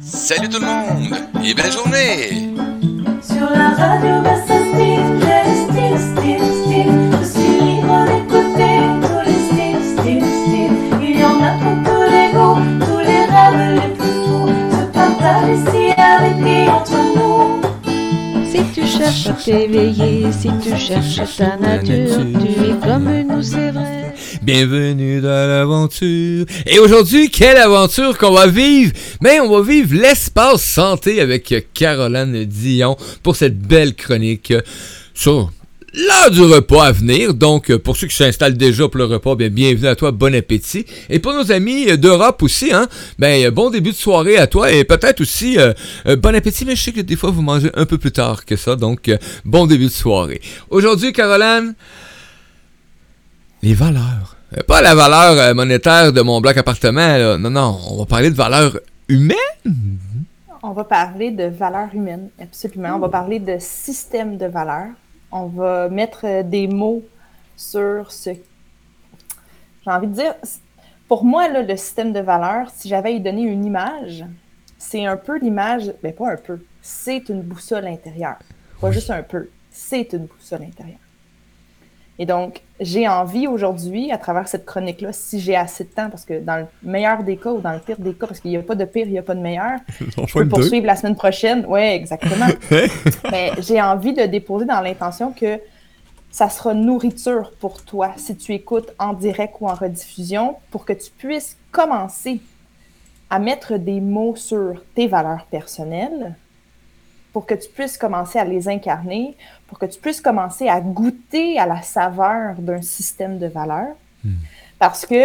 Salut tout le monde et belle journée! Sur la radio, bah ça style, style, style, style. Je suis libre d'écouter tous les styles, styles, styles. Il y en a pour tous les goûts, tous les rêves les plus fous. Se partagent ici avec et entre nous. Si tu cherches à t'éveiller, si tu cherches ta nature, tu es comme nous, c'est vrai. Bienvenue dans l'aventure. Et aujourd'hui, quelle aventure qu'on va vivre? Mais on va vivre l'espace santé avec Caroline Dion pour cette belle chronique sur l'heure du repas à venir. Donc, pour ceux qui s'installent déjà pour le repas, bien, bienvenue à toi, bon appétit. Et pour nos amis d'Europe aussi, hein, ben, bon début de soirée à toi et peut-être aussi euh, euh, bon appétit, mais je sais que des fois vous mangez un peu plus tard que ça, donc euh, bon début de soirée. Aujourd'hui, Caroline, les valeurs. Euh, Pas la valeur euh, monétaire de mon bloc appartement, là. non, non, on va parler de valeurs humaines. On va parler de valeurs humaines, absolument. On va parler de système de valeurs. On va mettre euh, des mots sur ce. J'ai envie de dire, pour moi, là, le système de valeurs, si j'avais à y donner une image, c'est un peu l'image, mais pas un peu, c'est une boussole intérieure. Pas juste un peu, c'est une boussole intérieure. Et donc, j'ai envie aujourd'hui, à travers cette chronique-là, si j'ai assez de temps, parce que dans le meilleur des cas ou dans le pire des cas, parce qu'il n'y a pas de pire, il n'y a pas de meilleur, je peux poursuivre la semaine prochaine. Oui, exactement. Mais j'ai envie de déposer dans l'intention que ça sera nourriture pour toi si tu écoutes en direct ou en rediffusion pour que tu puisses commencer à mettre des mots sur tes valeurs personnelles, pour que tu puisses commencer à les incarner, pour que tu puisses commencer à goûter à la saveur d'un système de valeurs. Parce que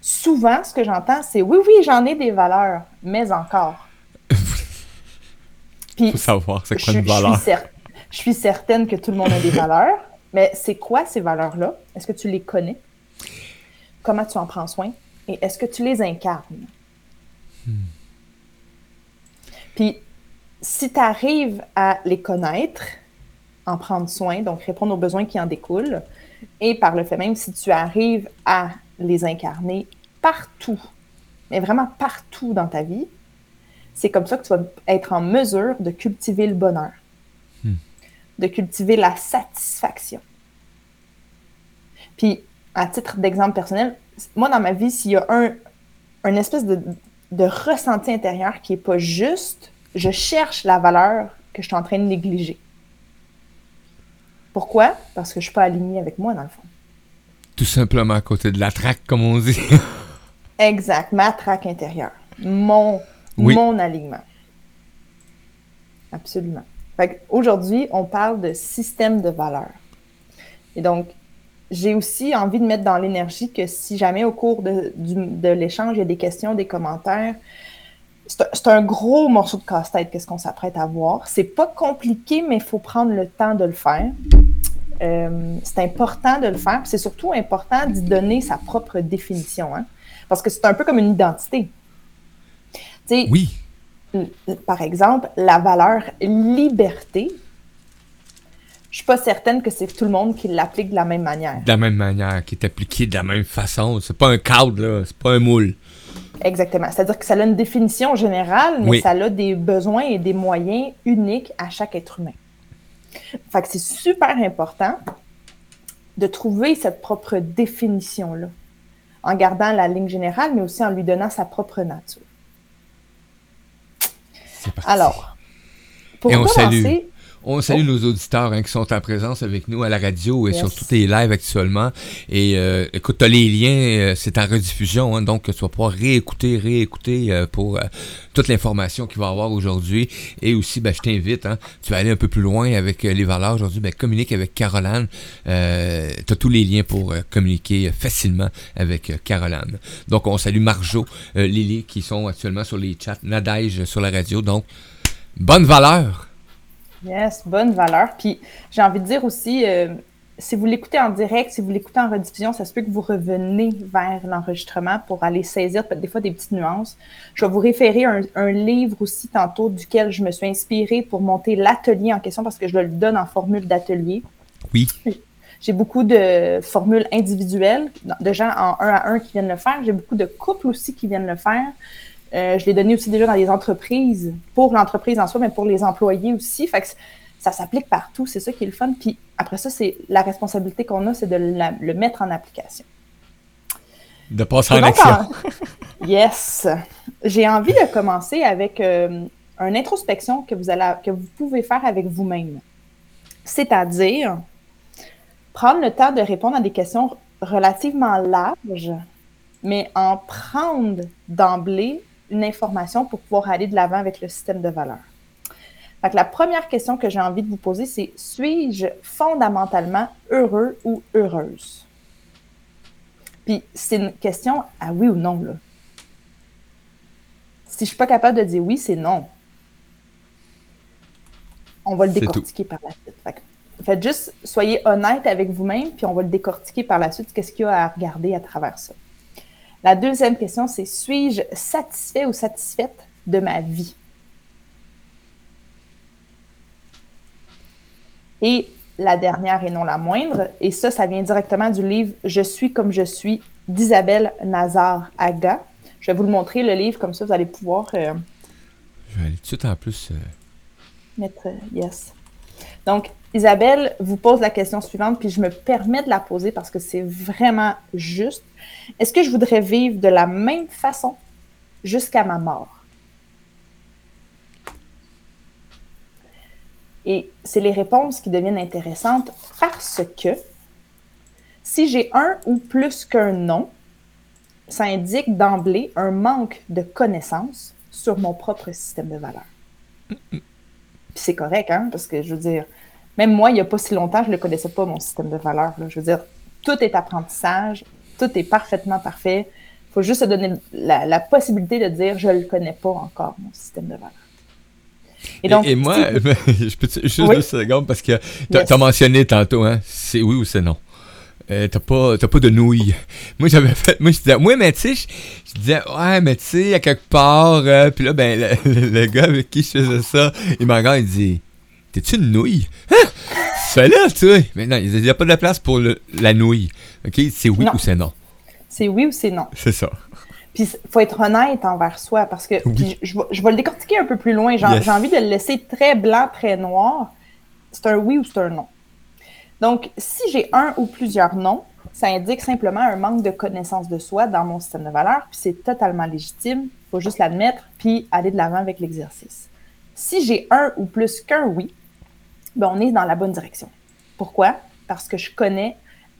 souvent, ce que j'entends, c'est oui, oui, j'en ai des valeurs, mais encore. Puis, Faut savoir c'est je, quoi une je suis valeur. cer- je suis certaine que tout le monde a des valeurs, mais c'est quoi ces valeurs-là? Est-ce que tu les connais? Comment tu en prends soin? Et est-ce que tu les incarnes? Puis, si tu arrives à les connaître, en prendre soin, donc répondre aux besoins qui en découlent, et par le fait même, si tu arrives à les incarner partout, mais vraiment partout dans ta vie, c'est comme ça que tu vas être en mesure de cultiver le bonheur, de cultiver la satisfaction. Puis, à titre d'exemple personnel, moi, dans ma vie, s'il y a un, un espèce de, de ressenti intérieur qui n'est pas juste, je cherche la valeur que je suis en train de négliger. Pourquoi? Parce que je ne suis pas alignée avec moi, dans le fond. Tout simplement à côté de la traque, comme on dit. Exact, ma traque intérieure. Mon, Oui. mon alignement. Absolument. Aujourd'hui, on parle de système de valeurs. Et donc, j'ai aussi envie de mettre dans l'énergie que si jamais au cours de, de l'échange, il y a des questions, des commentaires, c'est un- gros morceau de casse-tête qu'est-ce qu'on s'apprête à voir. C'est pas compliqué, mais il faut prendre le temps de le faire. Euh, c'est important de le faire. C'est surtout important d'y donner sa propre définition. hein. Parce que c'est un peu comme une identité. Oui. par exemple, la valeur liberté, je suis pas certaine que c'est tout le monde qui l'applique de la même manière. De la même manière, qui est appliqué de la même façon. C'est pas un cadre, là. C'est pas un moule. Exactement. C'est-à-dire que ça a une définition générale, mais Oui. ça a des besoins et des moyens uniques à chaque être humain. Fait que c'est super important de trouver cette propre définition-là, en gardant la ligne générale, mais aussi en lui donnant sa propre nature. C'est parti. Alors, pour Et on commencer. On salue nos auditeurs hein, qui sont en présence avec nous à la radio et Yes. sur tous les lives actuellement. Et euh, écoute, t'as les liens, euh, c'est en rediffusion, hein, donc tu vas pouvoir réécouter, réécouter euh, pour toute l'information qu'il va y avoir aujourd'hui. Et aussi, ben, je t'invite, hein, tu vas aller un peu plus loin avec les valeurs aujourd'hui, ben, communique avec Caroline. Tu as tous les liens pour communiquer facilement avec Caroline. Donc, on salue Marjo, Lily qui sont actuellement sur les chats, Nadège sur la radio. Donc, bonne valeur! Yes, bonne valeur. Puis j'ai envie de dire aussi, euh, si vous l'écoutez en direct, si vous l'écoutez en rediffusion, ça se peut que vous revenez vers l'enregistrement pour aller saisir peut-être des fois des petites nuances. Je vais vous référer un, un livre aussi tantôt duquel je me suis inspirée pour monter l'atelier en question parce que je le donne en formule d'atelier. Oui. J'ai beaucoup de formules individuelles, de gens en un à un qui viennent le faire. J'ai beaucoup de couples aussi qui viennent le faire. Euh, je l'ai donné aussi déjà dans les entreprises, pour l'entreprise en soi, mais pour les employés aussi. Fait que ça s'applique partout, c'est ça qui est le fun. Puis après ça, c'est la responsabilité qu'on a, c'est de la- le mettre en application. De passer en action. en- Yes. J'ai envie de commencer avec euh, une introspection que vous, allez, que vous pouvez faire avec vous-même. C'est-à-dire prendre le temps de répondre à des questions relativement larges, mais en prendre d'emblée une information pour pouvoir aller de l'avant avec le système de valeurs. Fait que la première question que j'ai envie de vous poser, c'est suis-je fondamentalement heureux ou heureuse? Puis c'est une question à oui ou non. Là. Si je suis pas capable de dire oui, c'est non. On va le tout. décortiquer par la suite. Fait que, faites juste, soyez honnête avec vous-même, puis on va le décortiquer par la suite. Qu'est-ce qu'il y a à regarder à travers ça? La deuxième question, c'est suis-je satisfait ou satisfaite de ma vie? Et la dernière et non la moindre, et ça, ça vient directement du livre Je suis comme je suis d'Isabelle Nazar-Aga. Je vais vous le montrer, le livre, comme ça, vous allez pouvoir euh, Je vais aller tout de suite en plus. euh, mettre euh, yes. Donc, Isabelle vous pose la question suivante, puis je me permets de la poser parce que c'est vraiment juste. Est-ce que je voudrais vivre de la même façon jusqu'à ma mort? Et c'est les réponses qui deviennent intéressantes parce que si j'ai un ou plus qu'un non, ça indique d'emblée un manque de connaissances sur mon propre système de valeurs. Puis c'est correct, hein, parce que je veux dire, même moi, il n'y a pas si longtemps, je ne le connaissais pas, mon système de valeurs. là. Je veux dire, tout est apprentissage, tout est parfaitement parfait. Il faut juste se donner la, la possibilité de dire, je ne le connais pas encore, mon système de valeurs. Et, donc, et moi, si- je peux juste Oui. deux secondes parce que t'as Yes. as mentionné tantôt, hein, c'est oui ou c'est non. Euh, t'as pas t'as pas de nouilles. Moi j'avais fait moi je disais ouais mais tu sais je, je disais ouais mais tu sais à quelque part euh, puis là ben le, le- le gars avec qui je faisais ça il m'a regardé il dit t'es-tu une nouille? Hein? fais là tu sais mais non il y a pas de place pour le- la nouille ok c'est oui Non. ou c'est non? C'est oui ou c'est non. c'est ça Puis il faut être honnête envers soi parce que Oui. je, je vais- je vais le décortiquer un peu plus loin. J'ai Yes. j'ai envie de le laisser très blanc, très noir. C'est un oui ou c'est un non. Donc, si j'ai un ou plusieurs noms, ça indique simplement un manque de connaissance de soi dans mon système de valeurs, puis c'est totalement légitime. Il faut juste l'admettre, puis aller de l'avant avec l'exercice. Si j'ai un ou plus qu'un oui, ben on est dans la bonne direction. Pourquoi? Parce que je connais,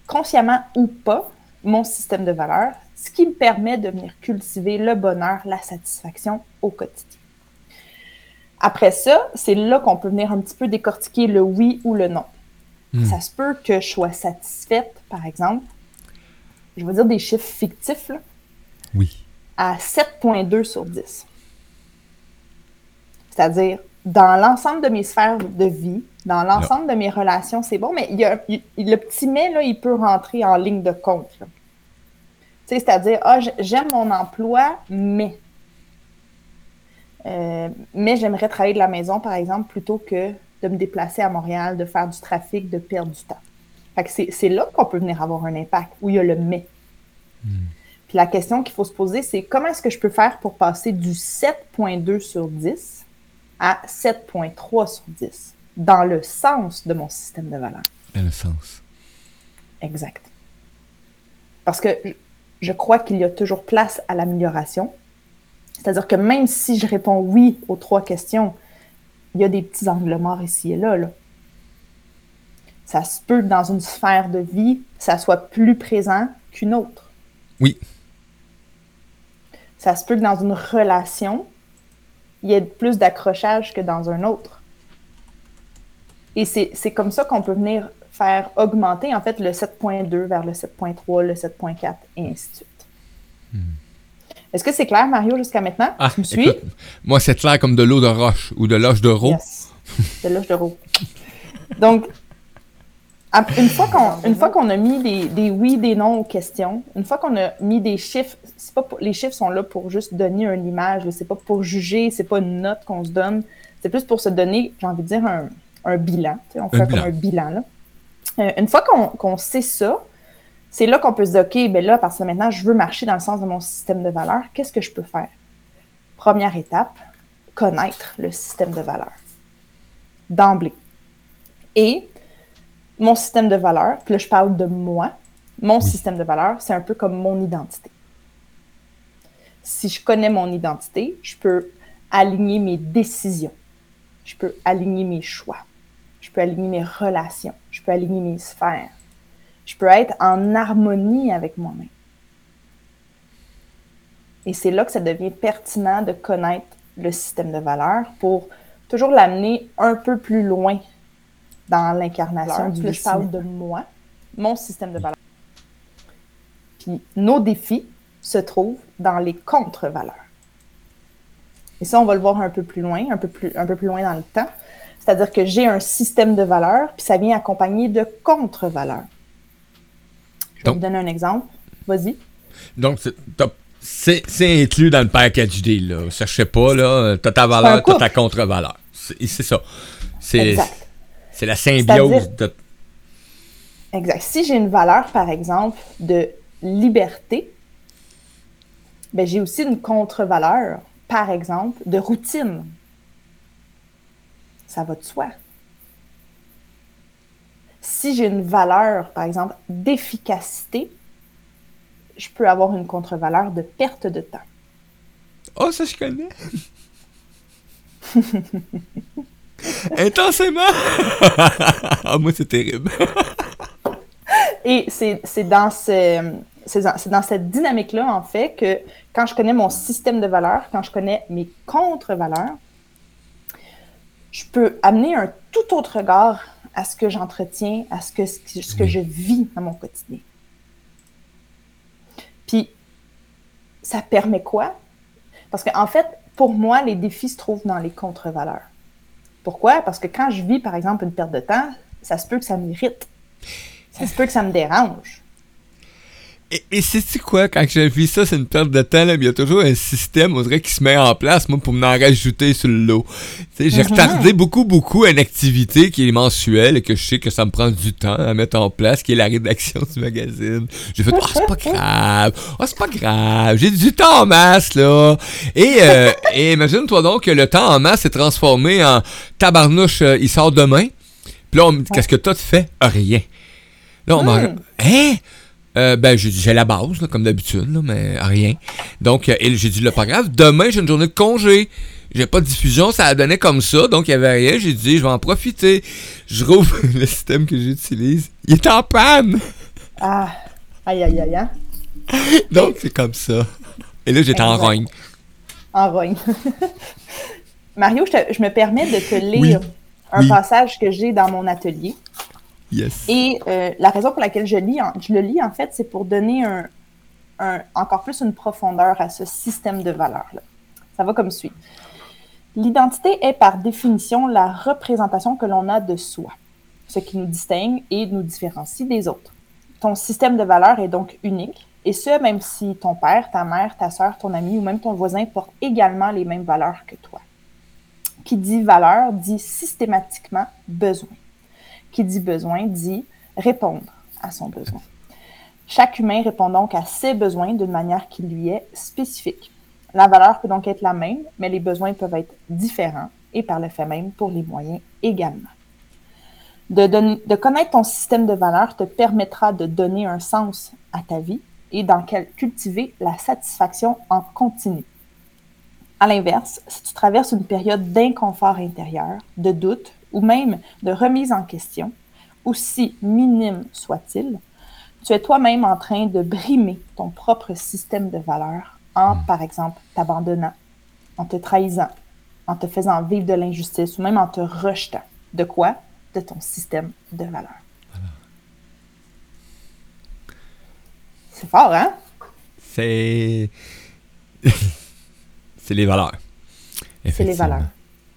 consciemment ou pas, mon système de valeurs, ce qui me permet de venir cultiver le bonheur, la satisfaction au quotidien. Après ça, c'est là qu'on peut venir un petit peu décortiquer le oui ou le non. Hmm. Ça se peut que je sois satisfaite, par exemple, je vais dire des chiffres fictifs, là, oui à 7,2 sur 10. C'est-à-dire, dans l'ensemble de mes sphères de vie, dans l'ensemble de mes relations, c'est bon, mais il y a, il- le petit mais, là, il peut rentrer en ligne de compte. c'est-à-dire, ah, j'aime mon emploi, mais. Euh, mais j'aimerais travailler de la maison, par exemple, plutôt que de me déplacer à Montréal, de faire du trafic, de perdre du temps. Fait que c'est là qu'on peut venir avoir un impact, où il y a le mais. Puis la question qu'il faut se poser, c'est comment est-ce que je peux faire pour passer du 7.2 sur 10 à 7.3 sur 10 dans le sens de mon système de valeurs. dans le sens Exact. Parce que je- crois qu'il y a toujours place à l'amélioration. C'est-à-dire que même si je réponds oui aux trois questions, il y a des petits angles morts ici et là. là. Ça se peut que dans une sphère de vie, ça soit plus présent qu'une autre. oui Ça se peut que dans une relation, il y ait plus d'accrochage que dans un autre. Et c'est comme ça qu'on peut venir faire augmenter en fait le 7.2 vers le 7.3, le 7.4 et ainsi de suite. Est-ce que c'est clair, Mario, jusqu'à maintenant? ah tu me suis? écoute, moi c'est clair comme de l'eau de roche ou de l'oche de Yes. De l'âge de roue. Donc, une fois qu'on une fois qu'on a mis des, des oui, des non aux questions, une fois qu'on a mis des chiffres, c'est pas pour- les chiffres sont là pour juste donner une image, c'est pas pour juger, c'est pas une note qu'on se donne, c'est plus pour se donner, j'ai envie de dire, un, un bilan. On fait comme un bilan. Là. Euh, une fois qu'on qu'on sait ça, c'est là qu'on peut se dire, OK, ben là, parce que maintenant, je veux marcher dans le sens de mon système de valeurs, qu'est-ce que je peux faire? Première étape, connaître le système de valeurs d'emblée. Et mon système de valeurs, puis là, je parle de moi, mon système de valeurs, c'est un peu comme mon identité. Si je connais mon identité, je peux aligner mes décisions, je peux aligner mes choix, je peux aligner mes relations, je peux aligner mes sphères, je peux être en harmonie avec moi-même. Et c'est là que ça devient pertinent de connaître le système de valeurs pour toujours l'amener un peu plus loin dans l'incarnation du je parle de moi, mon système de valeurs. Puis nos défis se trouvent dans les contre-valeurs. Et ça, on va le voir un peu plus loin, un peu plus, un peu plus loin dans le temps. C'est-à-dire que j'ai un système de valeurs, puis ça vient accompagné de contre-valeurs. Je vais Donc- vous donner un exemple. Vas-y. Donc, c'est- inclus dans le package deal, là. Sais pas, là. T'as ta valeur, t'as ta contre-valeur. C'est ça. C'est Exact. C'est la symbiose de. Exact. Si j'ai une valeur, par exemple, de liberté, ben, j'ai aussi une contre-valeur, par exemple, de routine. Ça va de soi. Si j'ai une valeur, par exemple, d'efficacité, je peux avoir une contre-valeur de perte de temps. Oh, ça, je connais. Intensément. ah, moi, c'est terrible. Et c'est dans, ce, dans, cette dynamique-là, en fait, que quand je connais mon système de valeurs, quand je connais mes contre-valeurs, je peux amener un tout autre regard à ce que j'entretiens, à ce que, ce que- je vis dans mon quotidien. Puis, ça permet quoi? Parce qu'en fait, pour moi, les défis se trouvent dans les contre-valeurs. Pourquoi? Parce que quand je vis, par exemple, une perte de temps, ça se peut que ça m'irrite. Ça se peut que ça me dérange. Et, et sais-tu quoi, quand je vis ça, c'est une perte de temps, là, mais il y a toujours un système, on dirait, qui se met en place, moi, pour m'en rajouter sur le lot. Tu sais, j'ai Mhm. retardé beaucoup, beaucoup une activité qui est mensuelle et que je sais que ça me prend du temps à mettre en place, qui est la rédaction du magazine. J'ai fait, oh, c'est pas grave, oh, c'est pas grave, j'ai du temps en masse, là. Et, euh, et imagine-toi donc que le temps en masse est transformé en tabarnouche, euh, il sort demain. Puis là, on me dit, qu'est-ce que t'as fait? Rien. Là, on m'en... Hmm. Hein? Euh, ben, j'ai j'ai la base, là, comme d'habitude, là, mais rien. Donc, euh, j'ai dit, là, pas grave, demain, j'ai une journée de congé. J'ai pas de diffusion, ça a donné comme ça, donc il y avait rien. J'ai dit, je vais en profiter. Je rouvre le système que j'utilise. Il est en panne! Ah, aïe, aïe, aïe, hein? Donc, c'est comme ça. Et là, j'étais en rogne. En rogne. Mario, je, te- je me permets de te lire un Oui. passage que j'ai dans mon atelier. Et euh, la raison pour laquelle je, lis, je le lis, en fait, c'est pour donner encore plus une profondeur à ce système de valeurs-là. Ça va comme suit. L'identité est par définition la représentation que l'on a de soi, ce qui nous distingue et nous différencie des autres. Ton système de valeurs est donc unique, et ce, même si ton père, ta mère, ta soeur, ton ami ou même ton voisin portent également les mêmes valeurs que toi. Qui dit valeur dit systématiquement besoin. Qui dit besoin dit répondre à son besoin. Chaque humain répond donc à ses besoins d'une manière qui lui est spécifique. La valeur peut donc être la même, mais les besoins peuvent être différents et par le fait même pour les moyens également. De, connaître ton système de valeurs te permettra de donner un sens à ta vie et d'en quel- cultiver la satisfaction en continu. À l'inverse, si tu traverses une période d'inconfort intérieur, de doute ou même de remise en question, aussi minime soit-il, tu es toi-même en train de brimer ton propre système de valeurs en, par exemple, t'abandonnant, en te trahissant, en te faisant vivre de l'injustice ou même en te rejetant. De quoi? De ton système de valeurs. C'est fort, hein? C'est. c'est les valeurs. C'est les valeurs.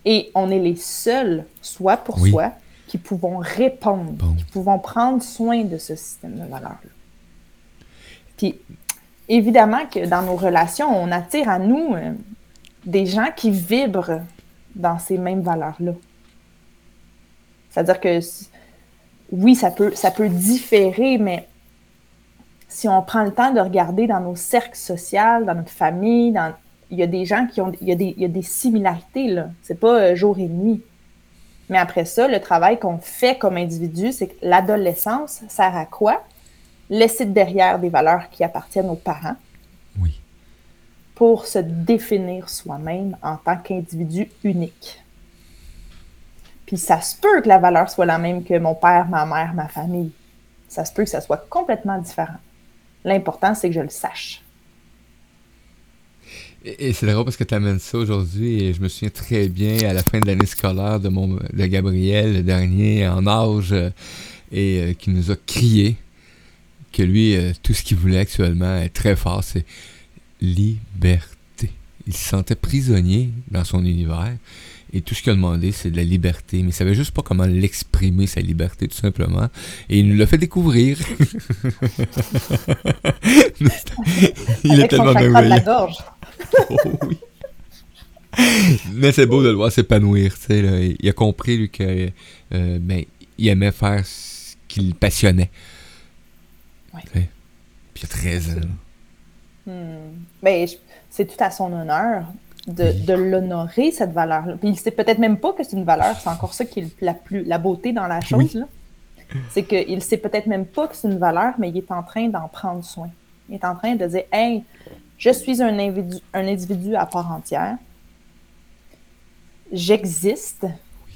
Et on est les seuls, soit pour Oui. soi, qui pouvons répondre, Bon. qui pouvons prendre soin de ce système de valeurs-là. Puis, évidemment que dans nos relations, on attire à nous euh, des gens qui vibrent dans ces mêmes valeurs-là. C'est-à-dire que, oui, ça peut, ça peut différer, mais si on prend le temps de regarder dans nos cercles sociaux, dans notre famille, dans, il y a des gens qui ont, il y a des, il y a des similarités, là. C'est pas euh, jour et nuit. Mais après ça, le travail qu'on fait comme individu, c'est que l'adolescence sert à quoi? Laisser derrière des valeurs qui appartiennent aux parents Oui. pour se définir soi-même en tant qu'individu unique. Puis ça se peut que la valeur soit la même que mon père, ma mère, ma famille. Ça se peut que ça soit complètement différent. L'important, c'est que je le sache. Et, c'est drôle parce que tu amènes ça aujourd'hui et je me souviens très bien à la fin de l'année scolaire de, mon, de Gabriel, le dernier en âge, euh, et euh, qui nous a crié que lui, euh, tout ce qu'il voulait actuellement est très fort, c'est liberté. Il se sentait prisonnier dans son univers et tout ce qu'il a demandé, c'est de la liberté. Mais il savait juste pas comment l'exprimer, sa liberté, tout simplement. Et il nous l'a fait découvrir. il Avec son chakra de la gorge. Oh oui. Mais c'est beau de le voir s'épanouir, tu sais. Il a compris, lui, que euh, ben, il aimait faire ce qui le passionnait. Ouais. Tu sais. Puis il a 13 ans. Hmm. Ben, c'est tout à son honneur de, de l'honorer, cette valeur-là. Puis il sait peut-être même pas que c'est une valeur, c'est encore ça qui est la, plus, la beauté dans la chose. là. C'est qu'il sait peut-être même pas que c'est une valeur, mais il est en train d'en prendre soin. Il est en train de dire Hey, je suis un individu, un individu à part entière. J'existe.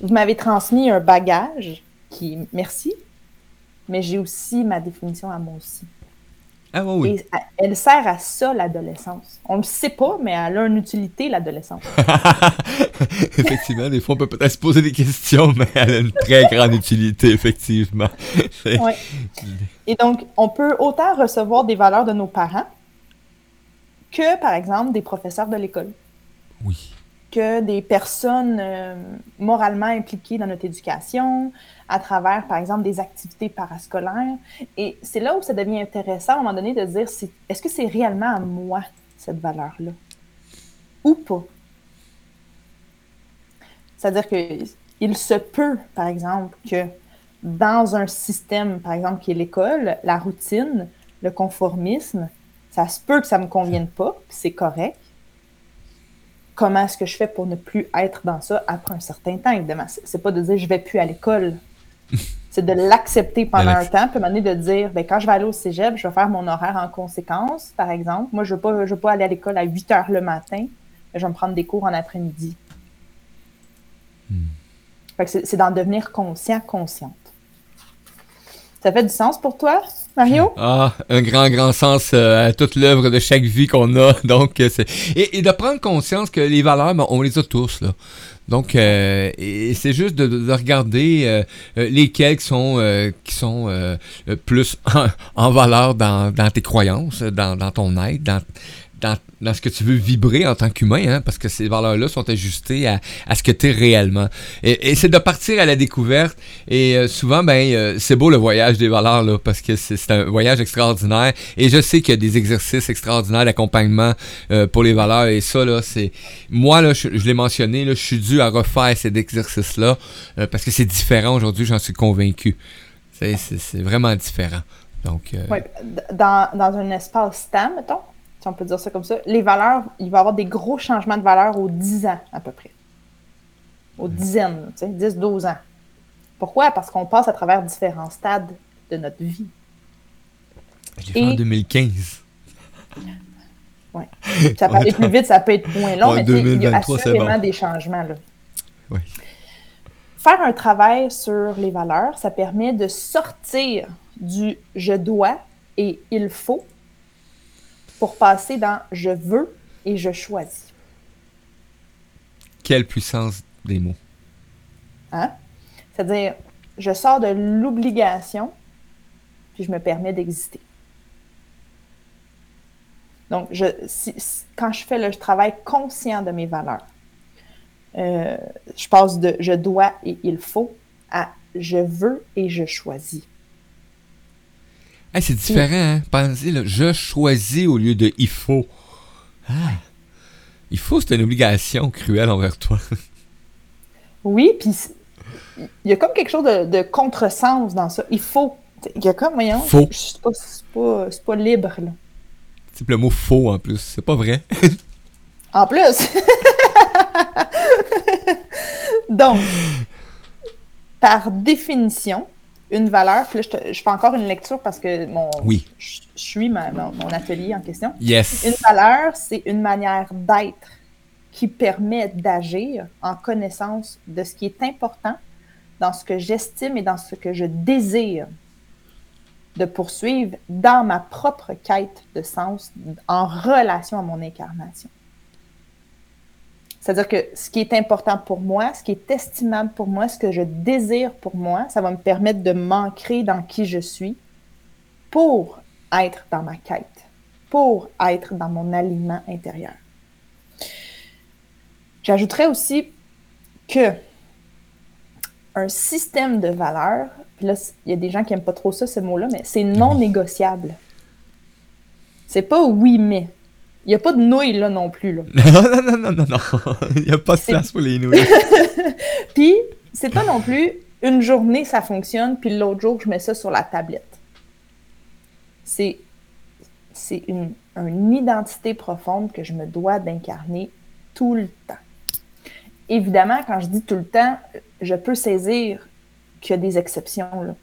Vous m'avez transmis un bagage qui, merci, mais j'ai aussi ma définition à moi aussi. Ah oui. Et elle sert à ça, l'adolescence. On le sait pas, mais elle a une utilité, l'adolescence. effectivement, des fois, on peut peut-être se poser des questions, mais elle a une très grande utilité, effectivement. Ouais. Et donc, on peut autant recevoir des valeurs de nos parents que, par exemple, des professeurs de l'école, Oui. Que des personnes euh, moralement impliquées dans notre éducation, à travers, par exemple, des activités parascolaires. Et c'est là où ça devient intéressant, à un moment donné, de dire, est-ce que c'est réellement à moi, cette valeur-là? Ou pas? C'est-à-dire que il se peut, par exemple, que dans un système, par exemple, qui est l'école, la routine, le conformisme, ça se peut que ça me convienne pas, c'est correct. Comment est-ce que je fais pour ne plus être dans ça après un certain temps, évidemment? C'est- pas de dire je vais plus à l'école. C'est de l'accepter pendant un temps, puis à un moment donné de dire, ben, quand je vais aller au cégep, je vais faire mon horaire en conséquence, par exemple. Moi, je ne veux, pas- je veux pas aller à l'école à 8 heures le matin, mais je vais me prendre des cours en après-midi. C'est c'est d'en devenir conscient, consciente. Ça fait du sens pour toi, Mario? Ah, un grand, grand sens euh, à toute l'œuvre de chaque vie qu'on a. Donc, euh, c'est... Et, de prendre conscience que les valeurs, ben, on les a tous, là. Donc, euh, et c'est juste de, de regarder euh, lesquelles qui sont, qui sont plus en, en valeur dans, dans tes croyances, dans, dans ton être, dans, dans, ce que tu veux vibrer en tant qu'humain, hein, parce que ces valeurs-là sont ajustées à, à ce que tu es réellement. Et, c'est de partir à la découverte. Et euh, souvent, ben, euh, c'est beau le voyage des valeurs, là, parce que c'est un voyage extraordinaire. Et je sais qu'il y a des exercices extraordinaires d'accompagnement euh, pour les valeurs. Et ça, là, c'est. Moi, là, je, l'ai mentionné, là, je suis dû à refaire cet exercice-là, parce que c'est différent aujourd'hui, j'en suis convaincu. C'est- vraiment différent. Donc, dans, dans un espace temps, mettons, si on peut dire ça comme ça, les valeurs, il va y avoir des gros changements de valeurs aux 10 ans à peu près. Aux dizaines, tu sais, 10, 12 ans. Pourquoi? Parce qu'on passe à travers différents stades de notre vie. je l'ai fait en et- 2015. Ça peut aller plus vite, ça peut être moins long, Ouais, mais il y a 2023, c'est assurément bon. des changements. Là. Oui. Faire un travail sur les valeurs, ça permet de sortir du je dois et il faut pour passer dans je veux et je choisis. Quelle puissance des mots? Hein? C'est-à-dire, je sors de l'obligation, puis je me permets d'exister. Donc, je, si- si- quand je fais le travail conscient de mes valeurs, euh, je passe de je dois et il faut à je veux et je choisis. Hey, c'est différent, hein? Pensez, là, je choisis au lieu de il faut. Ah. Il faut, c'est une obligation cruelle envers toi. Oui, puis il y a comme quelque chose de, de contresens dans ça. Il faut. Il y a comme, voyons, Faut. c'est pas, pas, c'est pas libre, là. C'est le mot faux en plus, c'est pas vrai. En plus. Donc, par définition, une valeur, puis là, je, te- je fais encore une lecture parce que mon, Oui. je, je suis ma- mon, mon atelier en question. Yes. Une valeur, c'est une manière d'être qui permet d'agir en connaissance de ce qui est important dans ce que j'estime et dans ce que je désire de poursuivre dans ma propre quête de sens en relation à mon incarnation. C'est-à-dire que ce qui est important pour moi, ce qui est estimable pour moi, ce que je désire pour moi, ça va me permettre de m'ancrer dans qui je suis pour être dans ma quête, pour être dans mon alignement intérieur. J'ajouterais aussi que un système de valeurs, puis là, il y a des gens qui n'aiment pas trop ça, ce mot-là, mais c'est non négociable. C'est pas oui, mais. Il n'y a pas de nouilles là non plus. Là. Non, non, non, non, non, non. Il n'y a pas de place pour les nouilles. Puis, c'est pas non plus une journée ça fonctionne, puis l'autre jour je mets ça sur la tablette. C'est c'est une, une identité profonde que je me dois d'incarner tout le temps. Évidemment, quand je dis tout le temps, je peux saisir qu'il y a des exceptions. Là.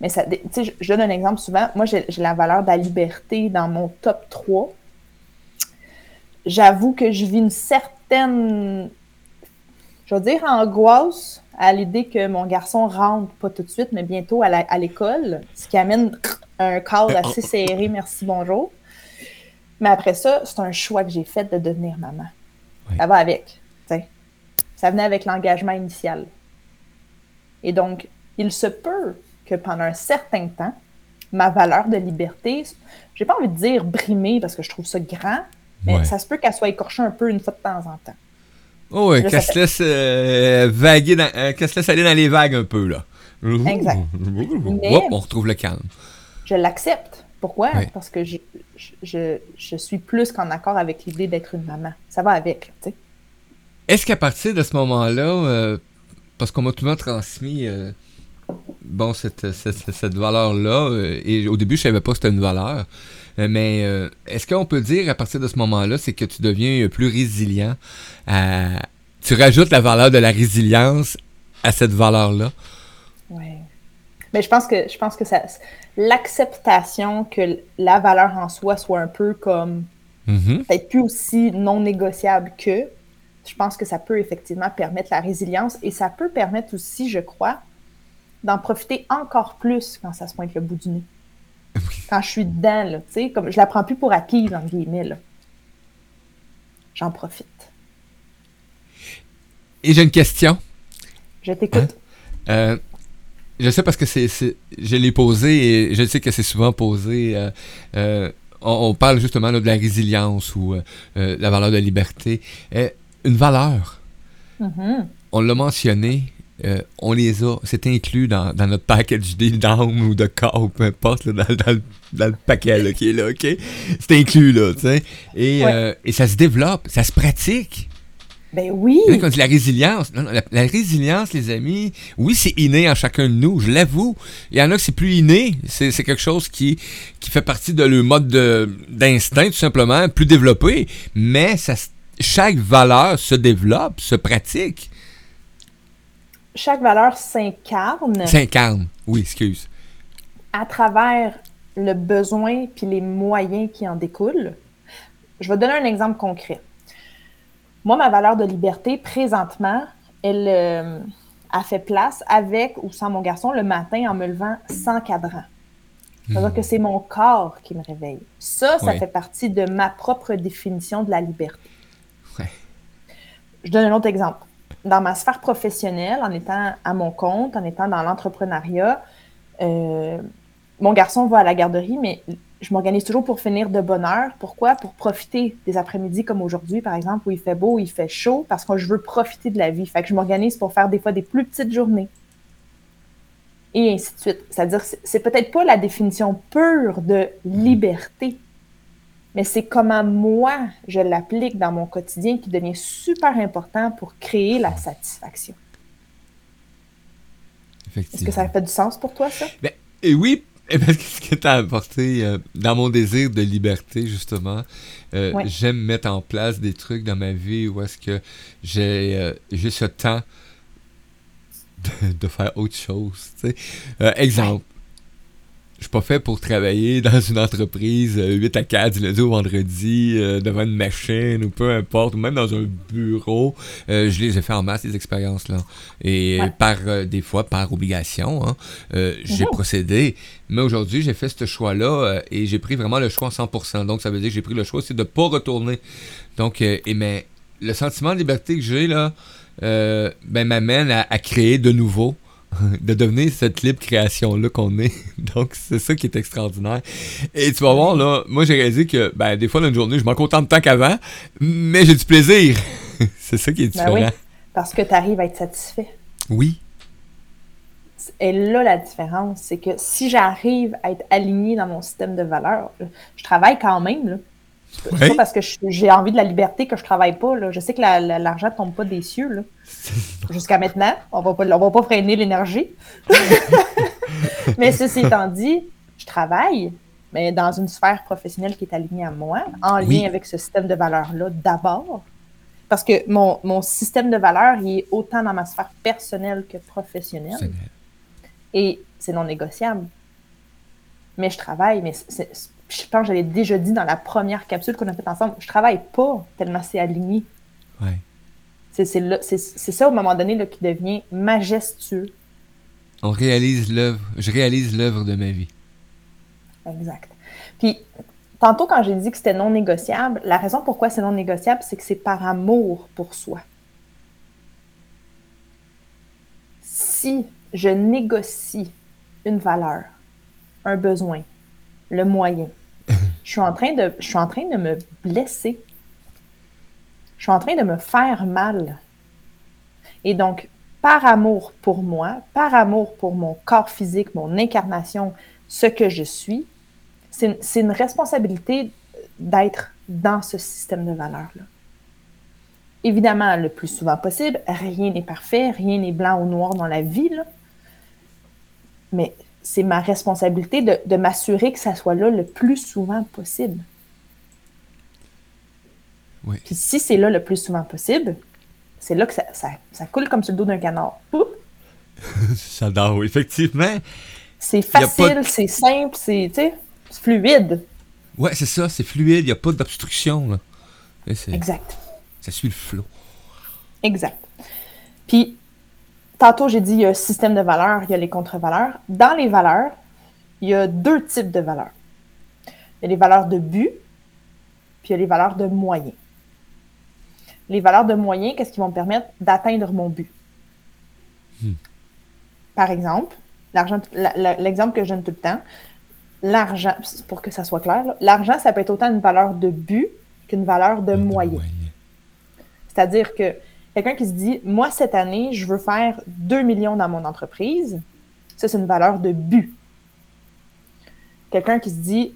Mais ça, tu sais, je, je donne un exemple souvent. Moi, j'ai la valeur de la liberté dans mon top 3. J'avoue que je vis une certaine je veux dire, angoisse à l'idée que mon garçon rentre, pas tout de suite, mais bientôt à l'école, ce qui amène un cadre assez serré, merci, bonjour. Mais après ça, c'est un choix que j'ai fait de devenir maman. Oui. Ça va avec. Ça venait avec l'engagement initial. Et donc, il se peut que pendant un certain temps, ma valeur de liberté, j'ai pas envie de dire brimée parce que je trouve ça grand, mais Ouais. ça se peut qu'elle soit écorchée un peu une fois de temps en temps. Oh, ouais, qu'elle se laisse euh, vaguer dans, euh, qu'elle se laisse aller dans les vagues un peu, là. Exact. Mais- Hop, on retrouve le calme. je l'accepte. Pourquoi? Parce que je, je, suis plus qu'en accord avec l'idée d'être une maman. Ça va avec, tu sais. Est-ce qu'à partir de ce moment-là, euh, parce qu'on m'a tout le temps transmis bon, cette, cette, cette valeur-là, euh, et au début, je savais pas que c'était une valeur, euh, mais euh, est-ce qu'on peut dire à partir de ce moment-là, c'est que tu deviens plus résilient à- Tu rajoutes la valeur de la résilience à cette valeur-là? Ouais. Mais je pense que je pense que ça l'acceptation que la valeur en soi soit un peu comme Mhm. peut-être plus aussi non négociable que je pense que ça peut effectivement permettre la résilience et ça peut permettre aussi, je crois, d'en profiter encore plus quand ça se pointe le bout du nez. Quand je suis dedans, là, tu sais, comme je la prends plus pour acquise, entre guillemets. J'en profite. Et j'ai une question. Je t'écoute. Euh, je sais parce que c'est, je l'ai posé et je sais que c'est souvent posé. euh, euh, on, on parle justement là, de la résilience ou la valeur de liberté. Une valeur, Mhm. on l'a mentionné, euh, on les a, c'est inclus dans, dans notre package deal d'âme ou de corps, peu importe, là, dans, dans le, dans le paquet là, qui est là, ok? C'est inclus là, tu sais. Et, Ouais. euh, et ça se développe, ça se pratique. Ben oui! Dit la résilience. Non, non, la, la résilience, les amis, oui, c'est inné en chacun de nous, je l'avoue. Il y en a que c'est plus inné. C'est c'est quelque chose qui, qui fait partie de leur mode de- d'instinct, tout simplement, plus développé. Mais ça, chaque valeur se développe, se pratique, Chaque valeur s'incarne s'incarne. Oui, excuse. à travers le besoin puis les moyens qui en découlent. Je vais donner un exemple concret. Moi, ma valeur de liberté, présentement, elle euh, a fait place avec ou sans mon garçon le matin en me levant sans cadran. C'est-à-dire que c'est mon corps qui me réveille. Ça, ça Ouais. fait partie de ma propre définition de la liberté. Ouais. Je donne un autre exemple. Dans ma sphère professionnelle, en étant à mon compte, en étant dans l'entrepreneuriat, euh, mon garçon va à la garderie, mais je m'organise toujours pour finir de bonne heure. Pourquoi? Pour profiter des après-midi comme aujourd'hui, par exemple, où il fait beau, il fait chaud, parce que je veux profiter de la vie. Fait que je m'organise pour faire des fois des plus petites journées. Et ainsi de suite. C'est-à-dire, c'est- c'est peut-être pas la définition pure de liberté, mais c'est comment moi je l'applique dans mon quotidien qui devient super important pour créer la satisfaction. Est-ce que ça fait du sens pour toi, ça? Ben, et oui, parce que ce que tu as apporté euh, dans mon désir de liberté, justement, euh, Ouais. j'aime mettre en place des trucs dans ma vie où est-ce que j'ai euh, ce temps de, de faire autre chose. Euh, exemple, je suis pas fait pour travailler dans une entreprise euh, 8 à 4 du lundi au vendredi euh, devant une machine ou peu importe, ou même dans un bureau. Euh, je les ai fait en masse, ces expériences-là. Et Ouais. par euh, des fois, par obligation, hein, euh, j'ai Mhm. procédé. Mais aujourd'hui, j'ai fait ce choix-là euh, et j'ai pris vraiment le choix en 100%. Donc, ça veut dire que j'ai pris le choix aussi de pas retourner. Donc, euh, et mais le sentiment de liberté que j'ai là, euh, ben m'amène à, à créer de nouveau, de devenir cette libre création là qu'on est. Donc, c'est ça qui est extraordinaire. Et tu vas voir là, moi j'ai réalisé que ben des fois dans une journée, je m'en contente tant qu'avant, mais j'ai du plaisir. c'est ça qui est Ben différent. oui. Parce que tu arrives à être satisfait. oui. Et là, la différence, c'est que si j'arrive à être aligné dans mon système de valeurs, je travaille quand même. Là. C'est pas parce que j'ai envie de la liberté que je travaille pas. Là. Je sais que la- la- l'argent tombe pas des cieux. Jusqu'à maintenant, on va pas, on va pas freiner l'énergie. mais ceci étant dit, je travaille, mais dans une sphère professionnelle qui est alignée à moi, en Oui. lien avec ce système de valeurs-là d'abord. Parce que mon, mon système de valeurs, il est autant dans ma sphère personnelle que professionnelle. Et c'est non négociable. Mais je travaille, mais c'est- je pense que j'avais déjà dit dans la première capsule qu'on a faite ensemble, je travaille pas tellement c'est aligné. Ouais. C'est ça, au moment donné, là, qui devient majestueux. On réalise l'œuvre, je réalise l'œuvre de ma vie. Exact. Puis, tantôt, quand j'ai dit que c'était non négociable, la raison pourquoi c'est non négociable, c'est que c'est par amour pour soi. Si je négocie une valeur, un besoin, le moyen, je suis en train de, me blesser. Je suis en train de me faire mal. Et donc, par amour pour moi, par amour pour mon corps physique, mon incarnation, ce que je suis, c'est une, responsabilité d'être dans ce système de valeurs-là. Évidemment, le plus souvent possible, rien n'est parfait, rien n'est blanc ou noir dans la vie, mais c'est ma responsabilité de, de m'assurer que ça soit là le plus souvent possible. Oui. Puis si c'est là le plus souvent possible, c'est là que ça, ça- ça coule comme sur le dos d'un canard. J'adore, oui, effectivement. C'est facile, de- c'est simple, c'est fluide. Ouais, c'est ça, c'est fluide, il n'y a pas d'obstruction. Exact. Ça suit le flot. Exact. Puis, tantôt, j'ai dit, il y a un système de valeurs, il y a les contre-valeurs. Dans les valeurs, il y a deux types de valeurs. Il y a les valeurs de but, puis il y a les valeurs de moyens. Les valeurs de moyens, qu'est-ce qui vont me permettre d'atteindre mon but? Par exemple, l'exemple que je donne tout le temps, l'argent, pour que ça soit clair, l'argent, ça peut être autant une valeur de but qu'une valeur de moyen. C'est-à-dire que quelqu'un qui se dit, moi, cette année, je veux faire 2 millions dans mon entreprise, ça, c'est une valeur de but. Quelqu'un qui se dit,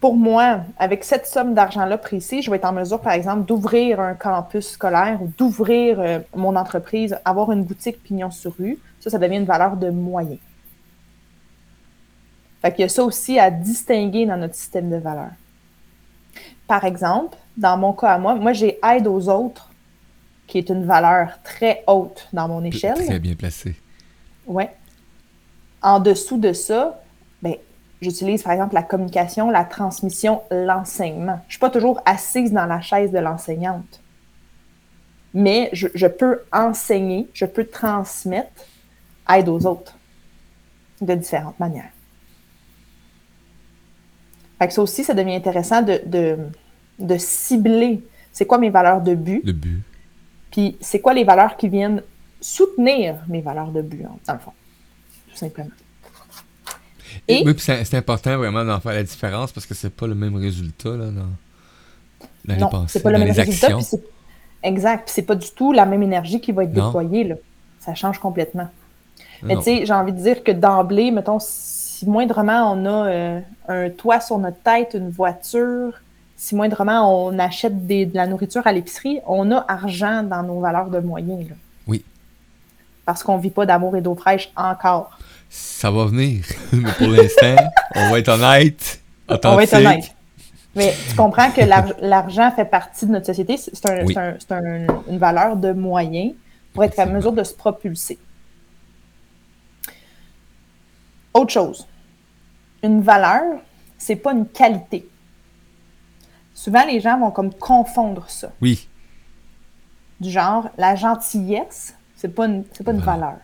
pour moi, avec cette somme d'argent-là précis, je vais être en mesure, par exemple, d'ouvrir un campus scolaire ou d'ouvrir euh, mon entreprise, avoir une boutique pignon sur rue. Ça, ça devient une valeur de moyen. Fait qu'il y a ça aussi à distinguer dans notre système de valeurs. Par exemple, dans mon cas à moi, moi, j'ai aide aux autres, qui est une valeur très haute dans mon échelle. Très bien placé. Ouais. En dessous de ça, ben, j'utilise par exemple la communication, la transmission, l'enseignement. Je ne suis pas toujours assise dans la chaise de l'enseignante. Mais je, je peux enseigner, je peux transmettre aide aux autres de différentes manières. Fait que ça aussi, ça devient intéressant de, de, de cibler c'est quoi mes valeurs de but, Le but. Puis c'est quoi les valeurs qui viennent soutenir mes valeurs de but, dans le fond? Tout simplement. Et- Oui, puis c'est important vraiment d'en faire la différence parce que c'est pas le même résultat là, dans, dans les non, pensées, c'est pas le même résultat. puis exact. Puis c'est pas du tout la même énergie qui va être Non. déployée. Là. Ça change complètement. Mais tu sais, j'ai envie de dire que d'emblée, mettons, si moindrement on a euh, un toit sur notre tête, une voiture, si moindrement on achète des- de la nourriture à l'épicerie, on a argent dans nos valeurs de moyens. là. Oui. parce qu'on vit pas d'amour et d'eau fraîche encore. Ça va venir. Mais pour l'instant, on va être honnête. On va être honnête. Mais tu comprends que l'ar- l'argent fait partie de notre société. C'est un- Oui. un- un- une valeur de moyen pour être à mesure de se propulser. Autre chose. Une valeur, c'est pas une qualité. Souvent, les gens vont comme confondre ça. Oui. Du genre, la gentillesse, c'est pas une, c'est pas une Voilà. valeur.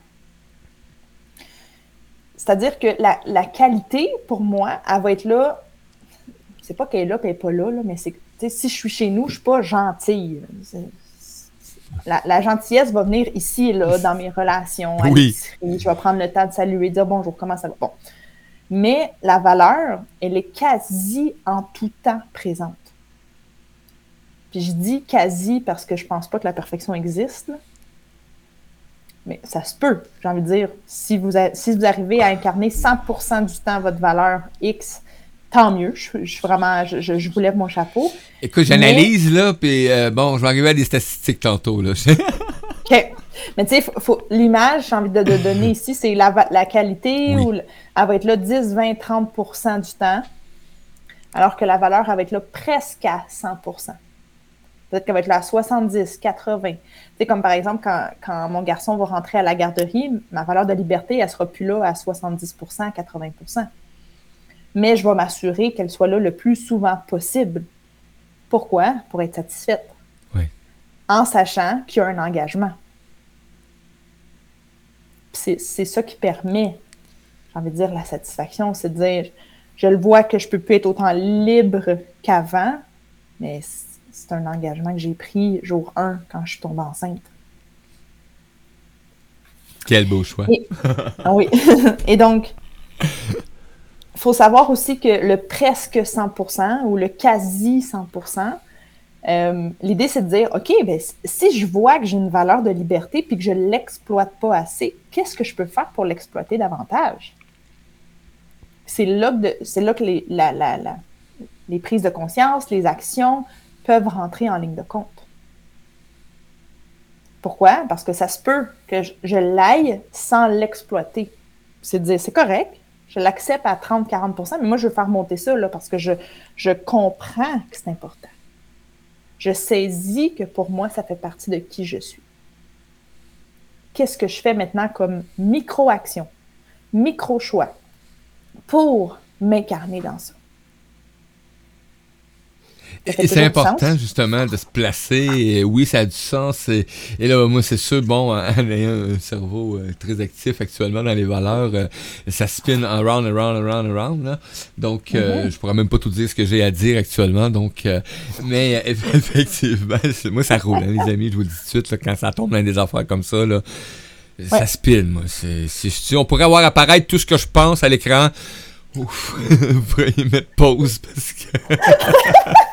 C'est-à-dire que la, la qualité, pour moi, elle va être là. C'est pas qu'elle est là, qu'elle est pas là, là, mais c'est si je suis chez nous, je suis pas gentille. La, la gentillesse va venir ici et là, dans mes relations. à Oui. Je vais prendre le temps de saluer, dire bonjour, comment ça va. Bon. Mais la valeur, elle est quasi en tout temps présente. Puis je dis quasi parce que je pense pas que la perfection existe. là. Mais ça se peut, j'ai envie de dire. Si vous, a- si vous arrivez à incarner 100% du temps votre valeur X, tant mieux. Je, vraiment, je, vous lève mon chapeau. Écoute, j'analyse, là, puis euh, bon, je vais arriver à des statistiques tantôt, là. OK. Mais tu sais, faut- faut- l'image, j'ai envie de, de donner ici, c'est la, qualité Oui. elle va être là 10, 20, 30% du temps, alors que la valeur, elle va être là presque à 100 Peut-être qu'elle va être là à 70, 80. Tu sais, comme par exemple, quand, quand mon garçon va rentrer à la garderie, ma valeur de liberté, elle sera plus là à 70% 80% Mais je vais m'assurer qu'elle soit là le plus souvent possible. Pourquoi? Pour être satisfaite. Oui. En sachant qu'il y a un engagement. C'est ça qui permet, j'ai envie de dire, la satisfaction. C'est de dire, je le vois que je peux plus être autant libre qu'avant, mais c'est un engagement que j'ai pris jour 1 quand je suis tombée enceinte. Quel beau choix. Et- Ah oui. Et donc, il faut savoir aussi que le presque 100% ou le quasi 100%, euh, l'idée c'est de dire, OK, ben, si je vois que j'ai une valeur de liberté puis que je ne l'exploite pas assez, qu'est-ce que je peux faire pour l'exploiter davantage? C'est là que, de- c'est là que les, la- la- la- les prises de conscience, les actions peuvent rentrer en ligne de compte. Pourquoi? Parce que ça se peut que je, l'aille sans l'exploiter. C'est dire, c'est correct, je l'accepte à 30-40% mais moi, je veux faire monter ça là, parce que je, je comprends que c'est important. Je saisis que pour moi, ça fait partie de qui je suis. Qu'est-ce que je fais maintenant comme micro-action, micro-choix pour m'incarner dans ça? C'est important, justement, de se placer. Et oui, ça a du sens. Et, et là, moi, c'est sûr, bon, en ayant un cerveau euh, très actif actuellement dans les valeurs, euh, ça spin around, around, around, around. Là. Donc, euh, Mhm. je pourrais même pas tout dire ce que j'ai à dire actuellement. Donc, mais effectivement, moi, ça roule, hein, les amis. Je vous le dis tout de suite, là, quand ça tombe dans des affaires comme ça, là, ça spin, moi. C'est, on pourrait avoir apparaître tout ce que je pense à l'écran. Ouf, vous pourriez mettre pause parce que.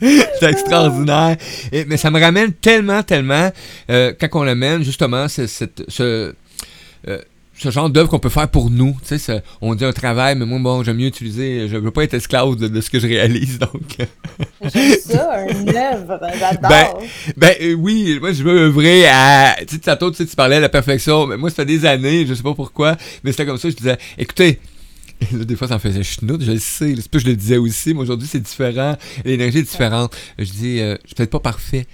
C'est extraordinaire. Et- mais ça me ramène tellement, tellement, euh, quand on amène justement ce, cette- ce, euh, ce genre d'œuvre qu'on peut faire pour nous. Tu sais, ce- on dit un travail, mais moi, bon, j'aime mieux utiliser, je veux pas être esclave de, de ce que je réalise. Donc, J'aime ça, une œuvre, j'adore. Ben, ben euh, oui, moi, je veux œuvrer à. Tu sais, tantôt, tu sais, tu parlais de la perfection, mais moi, ça fait des années, je sais pas pourquoi, mais c'était comme ça, je disais, écoutez, Là, des fois, ça me faisait chenoute, je le sais. C'est que je le disais aussi, mais aujourd'hui, c'est différent. L'énergie est différente. Je dis, euh, je suis peut-être pas parfait,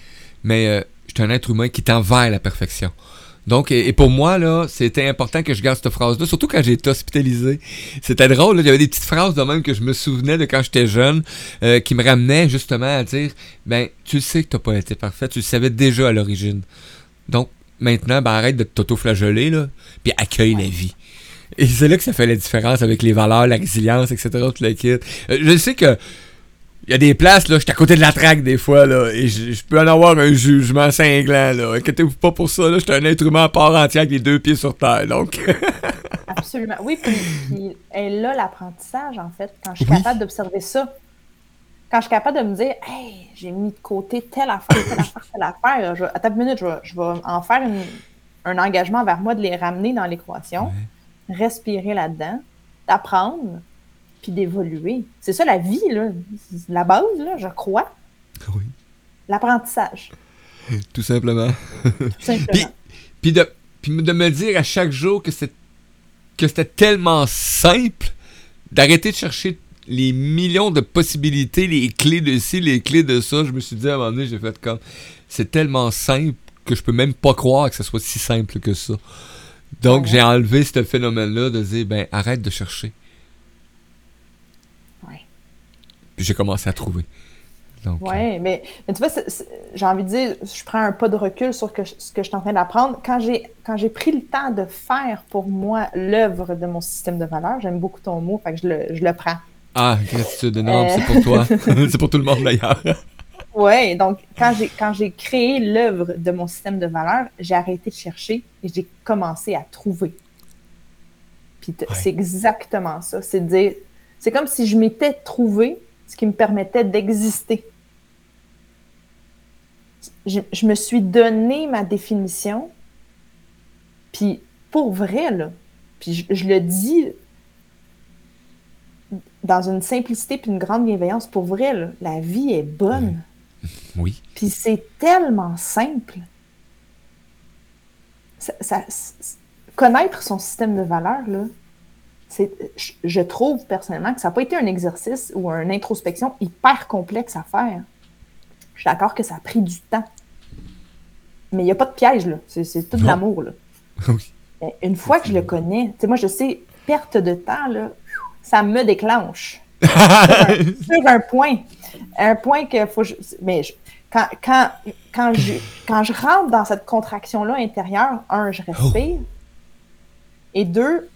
mais euh, je suis un être humain qui tend vers la perfection. Donc, et, et pour moi, là, c'était important que je garde cette phrase-là, surtout quand j'ai été hospitalisé. C'était drôle, là, il y avait des petites phrases de même que je me souvenais de quand j'étais jeune, euh, qui me ramenaient justement à dire, ben, tu sais que t'as pas été parfait, tu le savais déjà à l'origine. Donc, maintenant, ben, arrête de t'auto-flageller, là, puis accueille la vie. Et c'est là que ça fait la différence avec les valeurs, la résilience, etc. Tout le kit. Euh, je sais que il y a des places, là, je suis à côté de la traque des fois, là, et je, peux en avoir un jugement cinglant, là. Inquiétez-vous pas pour ça, là, je suis un être humain à part entière avec les deux pieds sur terre, donc. Absolument. Oui, puis, puis elle a l'apprentissage, en fait, quand je suis Oui. capable d'observer ça. Quand je suis capable de me dire, hey, j'ai mis de côté telle affaire, telle affaire, telle affaire, je attends une minute, je vais, je vais en faire une- un engagement vers moi de les ramener dans l'équation, respirer là-dedans, d'apprendre, puis d'évoluer. C'est ça la vie, là. La base, là, je crois. Oui. L'apprentissage. Tout simplement. tout simplement. Puis, puis de, puis de me dire à chaque jour que c'est que c'était tellement simple d'arrêter de chercher les millions de possibilités, les clés de ci, les clés de ça. Je me suis dit à un moment donné, j'ai fait comme c'est tellement simple que je peux même pas croire que ce soit si simple que ça. Donc Ouais. j'ai enlevé ce phénomène-là de dire ben arrête de chercher. Ouais. Puis j'ai commencé à trouver. Donc, euh, Oui, mais, mais tu vois, j'ai envie de dire, je prends un pas de recul sur que ce que je suis en train d'apprendre. Quand j'ai quand j'ai pris le temps de faire pour moi l'œuvre de mon système de valeurs, j'aime beaucoup ton mot, fait que je le, je le prends. Ah, gratitude énorme, Euh. c'est pour toi. c'est pour tout le monde d'ailleurs. Oui, donc quand j'ai quand j'ai créé l'œuvre de mon système de valeurs, j'ai arrêté de chercher et j'ai commencé à trouver. Puis Ouais. c'est exactement ça, c'est dire, c'est comme si je m'étais trouvé ce qui me permettait d'exister. Je, je me suis donné ma définition, puis pour vrai, là, puis je, je le dis dans une simplicité puis une grande bienveillance, pour vrai, là, la vie est bonne. Oui. Puis c'est tellement simple. Ça- ça- c- connaître son système de valeurs, là, je, je trouve personnellement que ça n'a pas été un exercice ou une introspection hyper complexe à faire. Je suis d'accord que ça a pris du temps. Mais il n'y a pas de piège, là. C'est, tout de l'amour, là. Oui. Une fois que je le connais, tu sais, moi, je sais, perte de temps, là, ça me déclenche sur un point. Un point que faut. je- Mais je- quand, quand, quand, je, quand je rentre dans cette contraction-là intérieure, un, je respire. Et deux,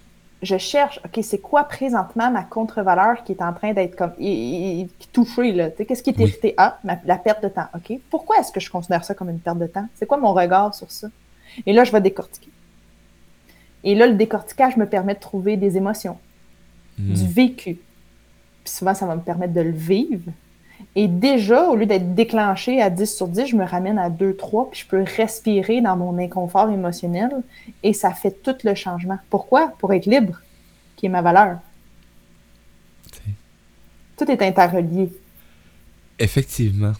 je cherche, OK, c'est quoi présentement ma contre-valeur qui est en train d'être comme. qui touchée, là? Tu sais, Qu'est-ce qui est Oui. irrité? Ah, ma- la perte de temps. OK. Pourquoi est-ce que je considère ça comme une perte de temps? C'est quoi mon regard sur ça? Et là, je vais décortiquer. Et là, le décortiquage me permet de trouver des émotions Hmm. du vécu. Puis souvent, ça va me permettre de le vivre. Et déjà, au lieu d'être déclenché à 10 sur 10, je me ramène à 2, 3, puis je peux respirer dans mon inconfort émotionnel et ça fait tout le changement. Pourquoi? Pour être libre, qui est ma valeur. Tout est interrelié. Effectivement.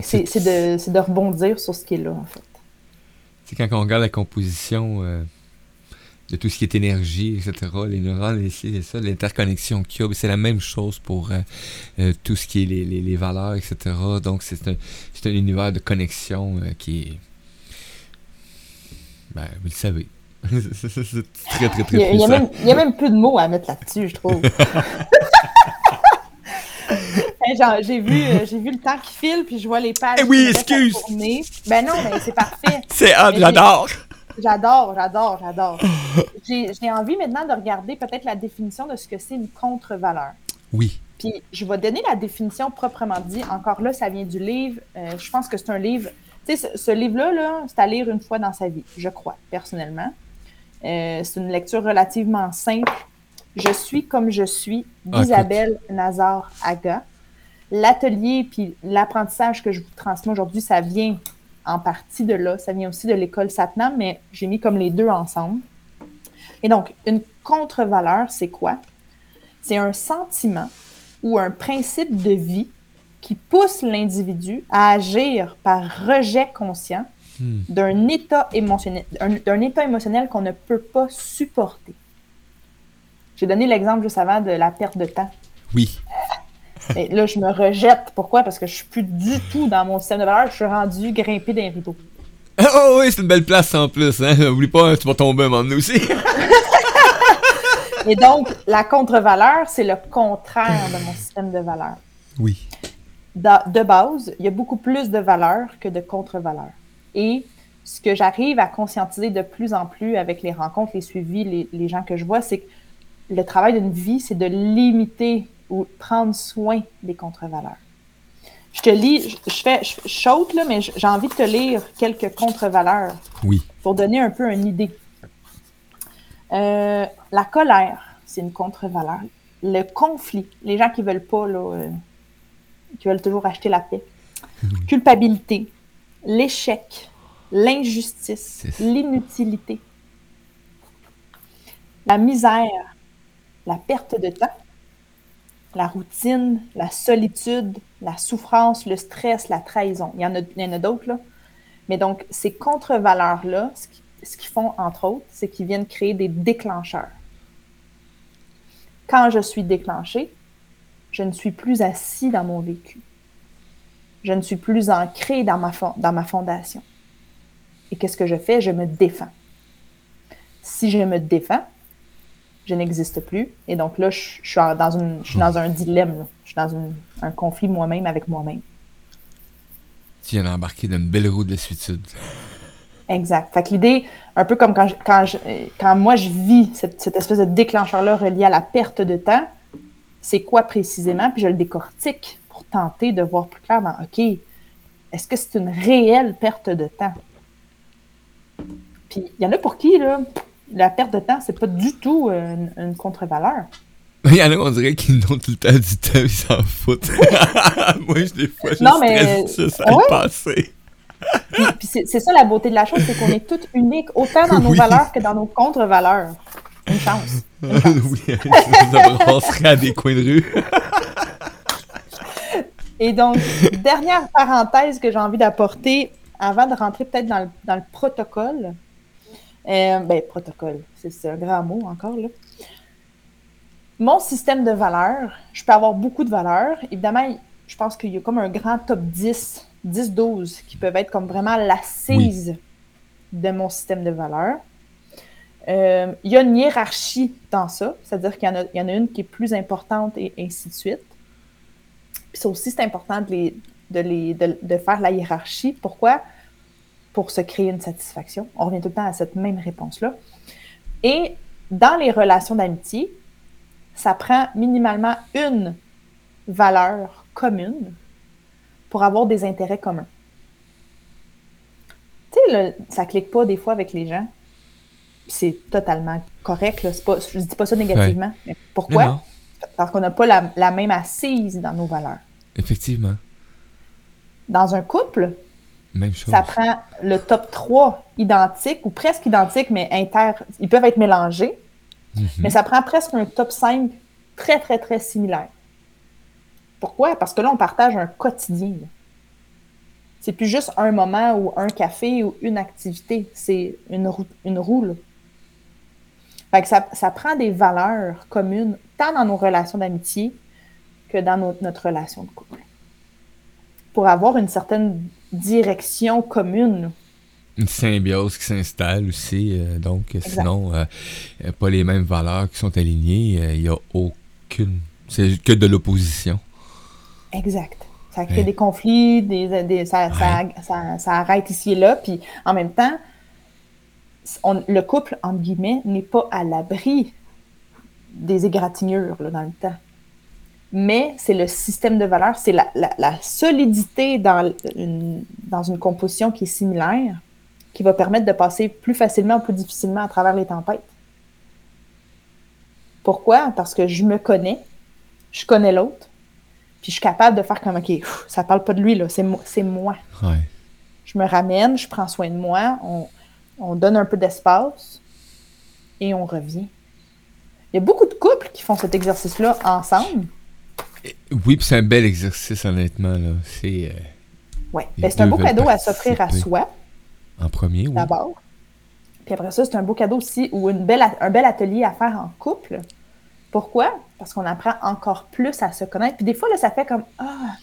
C'est de, de rebondir sur ce qui est là, en fait. C'est quand on regarde la composition euh, de tout ce qui est énergie, etc., les neurones, les les ça, l'interconnexion qu'il y a, c'est la même chose pour euh, euh, tout ce qui est les, les- les valeurs, etc. Donc, c'est un, c'est un univers de connexion euh, qui est... Ben, vous le savez. c'est très, très, très Il y, a, il y a puissant. même, a plus de mots à mettre là-dessus, je trouve. Genre, J'ai vu, j'ai vu le temps qui file, puis je vois les pages. Eh oui, excuse. Ben non, mais c'est parfait. C'est hot, j'adore! J'adore, j'adore, j'adore. J'ai envie maintenant de regarder peut-être la définition de ce que c'est une contre-valeur. Oui. Puis je vais donner la définition proprement dit. Encore là, ça vient du livre. Euh, je pense que c'est un livre. Tu sais, ce, ce livre-là, là, c'est à lire une fois dans sa vie, je crois, personnellement. Euh, c'est une lecture relativement simple. Je suis comme je suis Ah, d'Isabelle Nazar Aga. L'atelier puis l'apprentissage que je vous transmets aujourd'hui, ça vient en partie de là. Ça vient aussi de l'école Satnam, mais j'ai mis comme les deux ensemble. Et donc, une contre-valeur, c'est quoi? C'est un sentiment ou un principe de vie qui pousse l'individu à agir par rejet conscient Hmm. d'un état émotionnel, d'un- d'un état émotionnel qu'on ne peut pas supporter. J'ai donné l'exemple juste avant de la perte de temps. Oui. Et là, je me rejette. Pourquoi? Parce que je suis plus du tout dans mon système de valeurs. Je suis rendu grimpé d'un rideau. Oh oui, c'est une belle place en plus, hein. Oublie pas, tu vas tomber un moment donné aussi. Et donc, la contre-valeur, c'est le contraire de mon système de valeurs. Oui. De base, il y a beaucoup plus de valeurs que de contre-valeurs. Et ce que j'arrive à conscientiser de plus en plus avec les rencontres, les suivis, les, les gens que je vois, c'est que le travail d'une vie, c'est de limiter ou prendre soin des contre-valeurs. Je te lis, je, fais, je, je saute, là, mais j'ai envie de te lire quelques contre-valeurs Oui. pour donner un peu une idée. Euh, la colère, c'est une contre-valeur. Le conflit, les gens qui veulent pas, là, euh, qui veulent toujours acheter la paix. Culpabilité, l'échec, l'injustice, l'inutilité, la misère, la perte de temps, la routine, la solitude, la souffrance, le stress, la trahison. Il y en a, d'autres, là. Mais donc, ces contre-valeurs-là, ce qui- ce qu'ils font, entre autres, c'est qu'ils viennent créer des déclencheurs. Quand je suis déclenché, je ne suis plus assis dans mon vécu. Je ne suis plus ancré dans ma fondation. Et qu'est-ce que je fais? Je me défends. Si je me défends, je n'existe plus. Et donc là, je, je suis dans, une, je suis dans un dilemme. là. Je suis dans une- un conflit moi-même avec moi-même. Tu viens d'embarquer d'une belle roue de lassitude. Exact. Fait que l'idée, un peu comme quand, je- quand, je- quand moi je vis cette, cette espèce de déclencheur-là relié à la perte de temps, c'est quoi précisément? Puis je le décortique pour tenter de voir plus clair dans OK, est-ce que c'est une réelle perte de temps? Puis il y en a pour qui, là, la perte de temps, c'est pas du tout euh, une, une contre-valeur. Il y en a, on dirait qu'ils ont tout le temps du temps, ils s'en foutent. Moi, je, des fois, je Non, mais- juste à Ouais. passer. Puis, puis c'est ça la beauté de la chose, c'est qu'on est toutes uniques, autant dans nos Oui. valeurs que dans nos contre-valeurs. Une chance. oui, ça brasserait à des coins de rue. Et donc, dernière parenthèse que j'ai envie d'apporter avant de rentrer peut-être dans le, dans le protocole. Euh, ben, protocole, c'est un grand mot encore, là. Mon système de valeurs, je peux avoir beaucoup de valeurs. Évidemment, je pense qu'il y a comme un grand top 10, 10-12 qui peuvent être comme vraiment l'assise de mon système de valeurs. Euh, il y a une hiérarchie dans ça, c'est-à-dire qu'il y, en a- une qui est plus importante et ainsi de suite. Puis ça aussi, c'est important de, les, de, les, de faire la hiérarchie. Pourquoi? Pour se créer une satisfaction. On revient tout le temps à cette même réponse-là. Et dans les relations d'amitié, ça prend minimalement une valeur commune pour avoir des intérêts communs. Tu sais, ça clique pas des fois avec les gens. C'est totalement correct. Là. C'est Pas, je dis pas ça négativement. Mais pourquoi? Non. Parce qu'on n'a pas la, la même assise dans nos valeurs. Effectivement. Dans un couple, Même chose. ça prend le top 3 identique ou presque identique, mais inter. Ils peuvent être mélangés, Mhm. mais ça prend presque un top 5 très, très, très similaire. Pourquoi? Parce que là, on partage un quotidien. C'est plus juste un moment ou un café ou une activité. C'est une, roue, une. Fait que ça, ça prend des valeurs communes, tant dans nos relations d'amitié que dans notre relation de couple. Pour avoir une certaine direction commune. Une symbiose qui s'installe aussi. euh, donc, sinon, euh, euh, pas les mêmes valeurs qui sont alignées. Il n'y a aucune. C'est que de l'opposition. Exact. Ça crée Ouais. des conflits, des, des- ça, ça- ça- ça arrête ici et là. Puis en même temps, on- le couple, entre guillemets, n'est pas à l'abri des égratignures là, dans le temps. Mais c'est le système de valeurs, c'est la, la- la solidité dans une, dans une composition qui est similaire qui va permettre de passer plus facilement ou plus difficilement à travers les tempêtes. Pourquoi? Parce que je me connais, je connais l'autre, puis je suis capable de faire comme, OK, ça parle pas de lui, là, c'est mo- c'est moi. Ouais. Je me ramène, je prends soin de moi, on, on donne un peu d'espace et on revient. Il y a beaucoup de couples qui font cet exercice-là ensemble. Oui, puis c'est un bel exercice, honnêtement. là. C'est euh, Ouais. Ben, c'est un beau cadeau à s'offrir à soi, en premier, oui. d'abord. Puis après ça, c'est un beau cadeau aussi ou une belle, a- un bel atelier à faire en couple. Pourquoi? Parce qu'on apprend encore plus à se connaître. Puis des fois, là, ça fait comme Ah,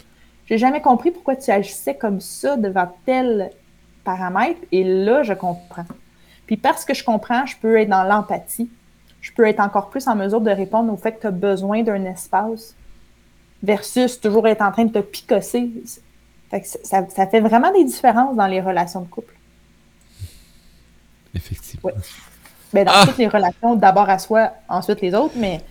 j'ai jamais compris pourquoi tu agissais comme ça devant tel paramètre. Et là, je comprends. Puis parce que je comprends, je peux être dans l'empathie. Je peux être encore plus en mesure de répondre au fait que tu as besoin d'un espace versus toujours être en train de te picosser. Fait que ça, ça- ça fait vraiment des différences dans les relations de couple. Effectivement. Ouais. Ben, dans Ah! toutes les relations, d'abord à soi, ensuite les autres, mais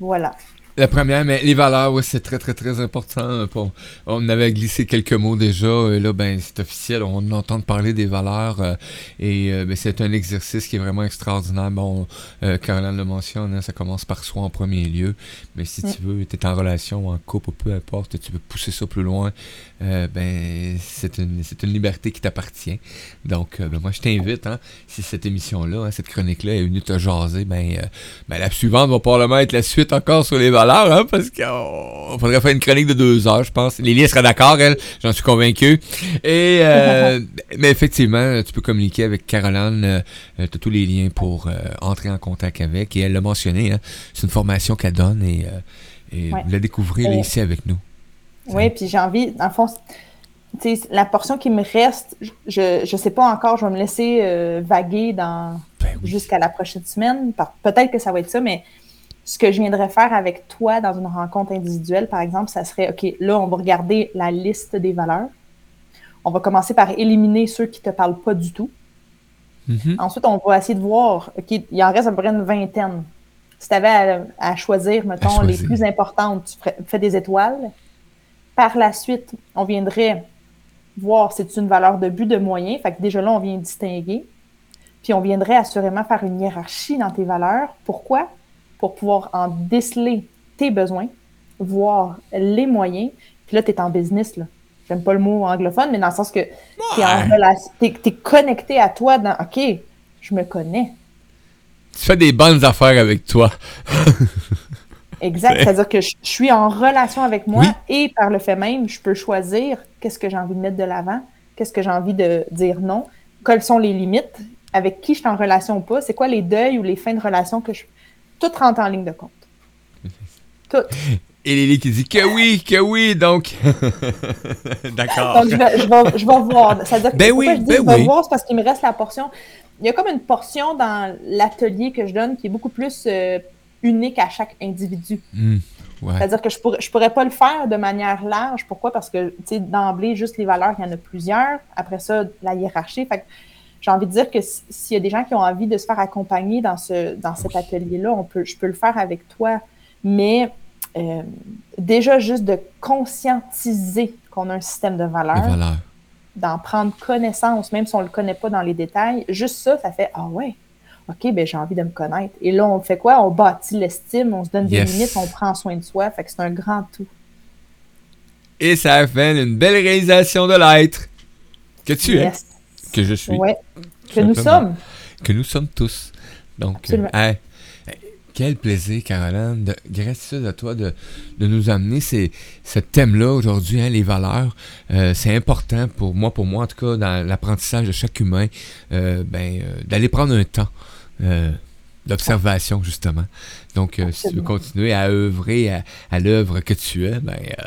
voilà. La première, mais les valeurs, oui, c'est très, très, très important. Pour- on avait glissé quelques mots déjà. Et là, ben, c'est officiel. On entend parler des valeurs. euh, et euh, ben, c'est un exercice qui est vraiment extraordinaire. Bon, euh, Caroline le mentionne, hein, ça commence par soi en premier lieu. Mais si Mm. tu veux, tu es en relation, en couple, peu importe, tu veux pousser ça plus loin, euh, ben, c'est une, une liberté qui t'appartient. Donc, euh, ben, moi, je t'invite, hein, si cette émission-là, hein, cette chronique-là est venue te jaser, ben, euh, ben, la suivante va probablement être la suite encore sur les valeurs. hein, parce qu'on faudrait faire une chronique de deux heures, je pense. Lily sera d'accord, elle, j'en suis convaincu. Et, mais effectivement, tu peux communiquer avec Caroline, tu as tous les liens pour entrer en contact avec. Et elle l'a mentionné, hein, c'est une formation qu'elle donne et, et Ouais. vous la découvrir Et- ici avec nous. Oui, puis j'ai envie, dans le fond, tu sais, la portion qui me reste, je ne sais pas encore, je vais me laisser euh, vaguer dans Ben oui. jusqu'à la prochaine semaine. Peut-être que ça va être ça, mais ce que je viendrais faire avec toi dans une rencontre individuelle, par exemple, ça serait, OK, là, on va regarder la liste des valeurs. On va commencer par éliminer ceux qui ne te parlent pas du tout. Mhm. Ensuite, on va essayer de voir, OK, il en reste à peu près une vingtaine. Si tu avais à, à choisir, mettons, les choisir. plus importantes, tu ferais- fais des étoiles. Par la suite, on viendrait voir si c'est une valeur de but, de moyen. Fait que déjà là, on vient distinguer. Puis on viendrait assurément faire une hiérarchie dans tes valeurs. Pourquoi? Pour pouvoir en déceler tes besoins, voir les moyens. Puis là, tu es en business, là. J'aime pas le mot anglophone, mais dans le sens que tu es, connecté à toi dans OK, je me connais. Tu fais des bonnes affaires avec toi. Exact. C'est- C'est-à-dire que je, suis en relation avec moi Oui. et par le fait même, je peux choisir qu'est-ce que j'ai envie de mettre de l'avant, qu'est-ce que j'ai envie de dire non, quelles sont les limites, avec qui je suis en relation ou pas, c'est quoi les deuils ou les fins de relation que je. Tout rentre en ligne de compte. Tout. Et Lily qui dit que oui, que oui, donc. D'accord. Donc, je vais, je vais, je vais voir. C'est-à-dire que Ben oui, je dis ben je vais oui. voir, c'est parce qu'il me reste la portion. Il y a comme une portion dans l'atelier que je donne qui est beaucoup plus euh, unique à chaque individu. Hmm, ouais. C'est-à-dire que je pourrais, je pourrais pas le faire de manière large. Pourquoi? Parce que, tu sais, d'emblée, juste les valeurs, il y en a plusieurs. Après ça, la hiérarchie. Fait que j'ai envie de dire que s'il y a des gens qui ont envie de se faire accompagner dans, ce, dans cet atelier-là, on peut, je peux le faire avec toi. Mais euh, déjà, juste de conscientiser qu'on a un système de valeurs, valeurs. d'en prendre connaissance, même si on ne le connaît pas dans les détails, juste ça, ça fait Ah ouais, OK, ben j'ai envie de me connaître. Et là, on fait quoi? On bâtit l'estime, on se donne des limites, on prend soin de soi. Fait que c'est un grand tout. Et ça fait une belle réalisation de l'être. Que tu es, que je suis, Ouais. Que nous sommes. que nous sommes tous. Donc, euh, hey, quel plaisir, Caroline. De, gratitude à toi de, de nous amener ces, ce thème-là aujourd'hui, hein, les valeurs. Euh, c'est important pour moi, pour moi en tout cas, dans l'apprentissage de chaque humain, euh, ben, euh, d'aller prendre un temps. Euh, d'observation justement. Donc, euh, si tu veux continuer à œuvrer à, à l'œuvre que tu es, ben, euh,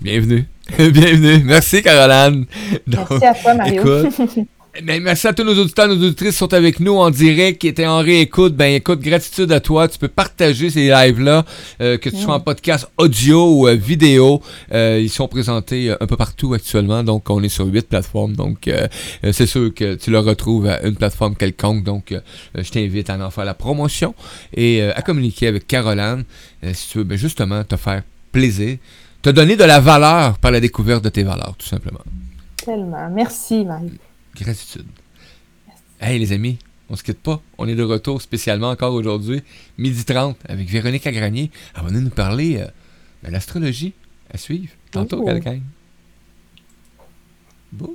bienvenue. bienvenue. Merci, Caroline. Donc, Merci à toi, Mario. Écoute, ben, merci à tous nos auditeurs, nos auditrices qui sont avec nous en direct, qui étaient en réécoute. Ben écoute, gratitude à toi. Tu peux partager ces lives-là, euh, que tu sois en podcast audio ou euh, vidéo. Euh, ils sont présentés un peu partout actuellement. Donc, on est sur huit plateformes. Donc, c'est sûr que tu le retrouves à une plateforme quelconque. Donc, je t'invite à en faire la promotion et à communiquer avec Caroline si tu veux ben, justement te faire plaisir, te donner de la valeur par la découverte de tes valeurs, tout simplement. Tellement. Merci, Mario. Gratitude. Hey les amis, on se quitte pas. On est de retour spécialement encore aujourd'hui, midi 30, avec Véronique Agranier. Elle va nous parler euh, de l'astrologie à suivre. Tantôt, quelqu'un. Bon.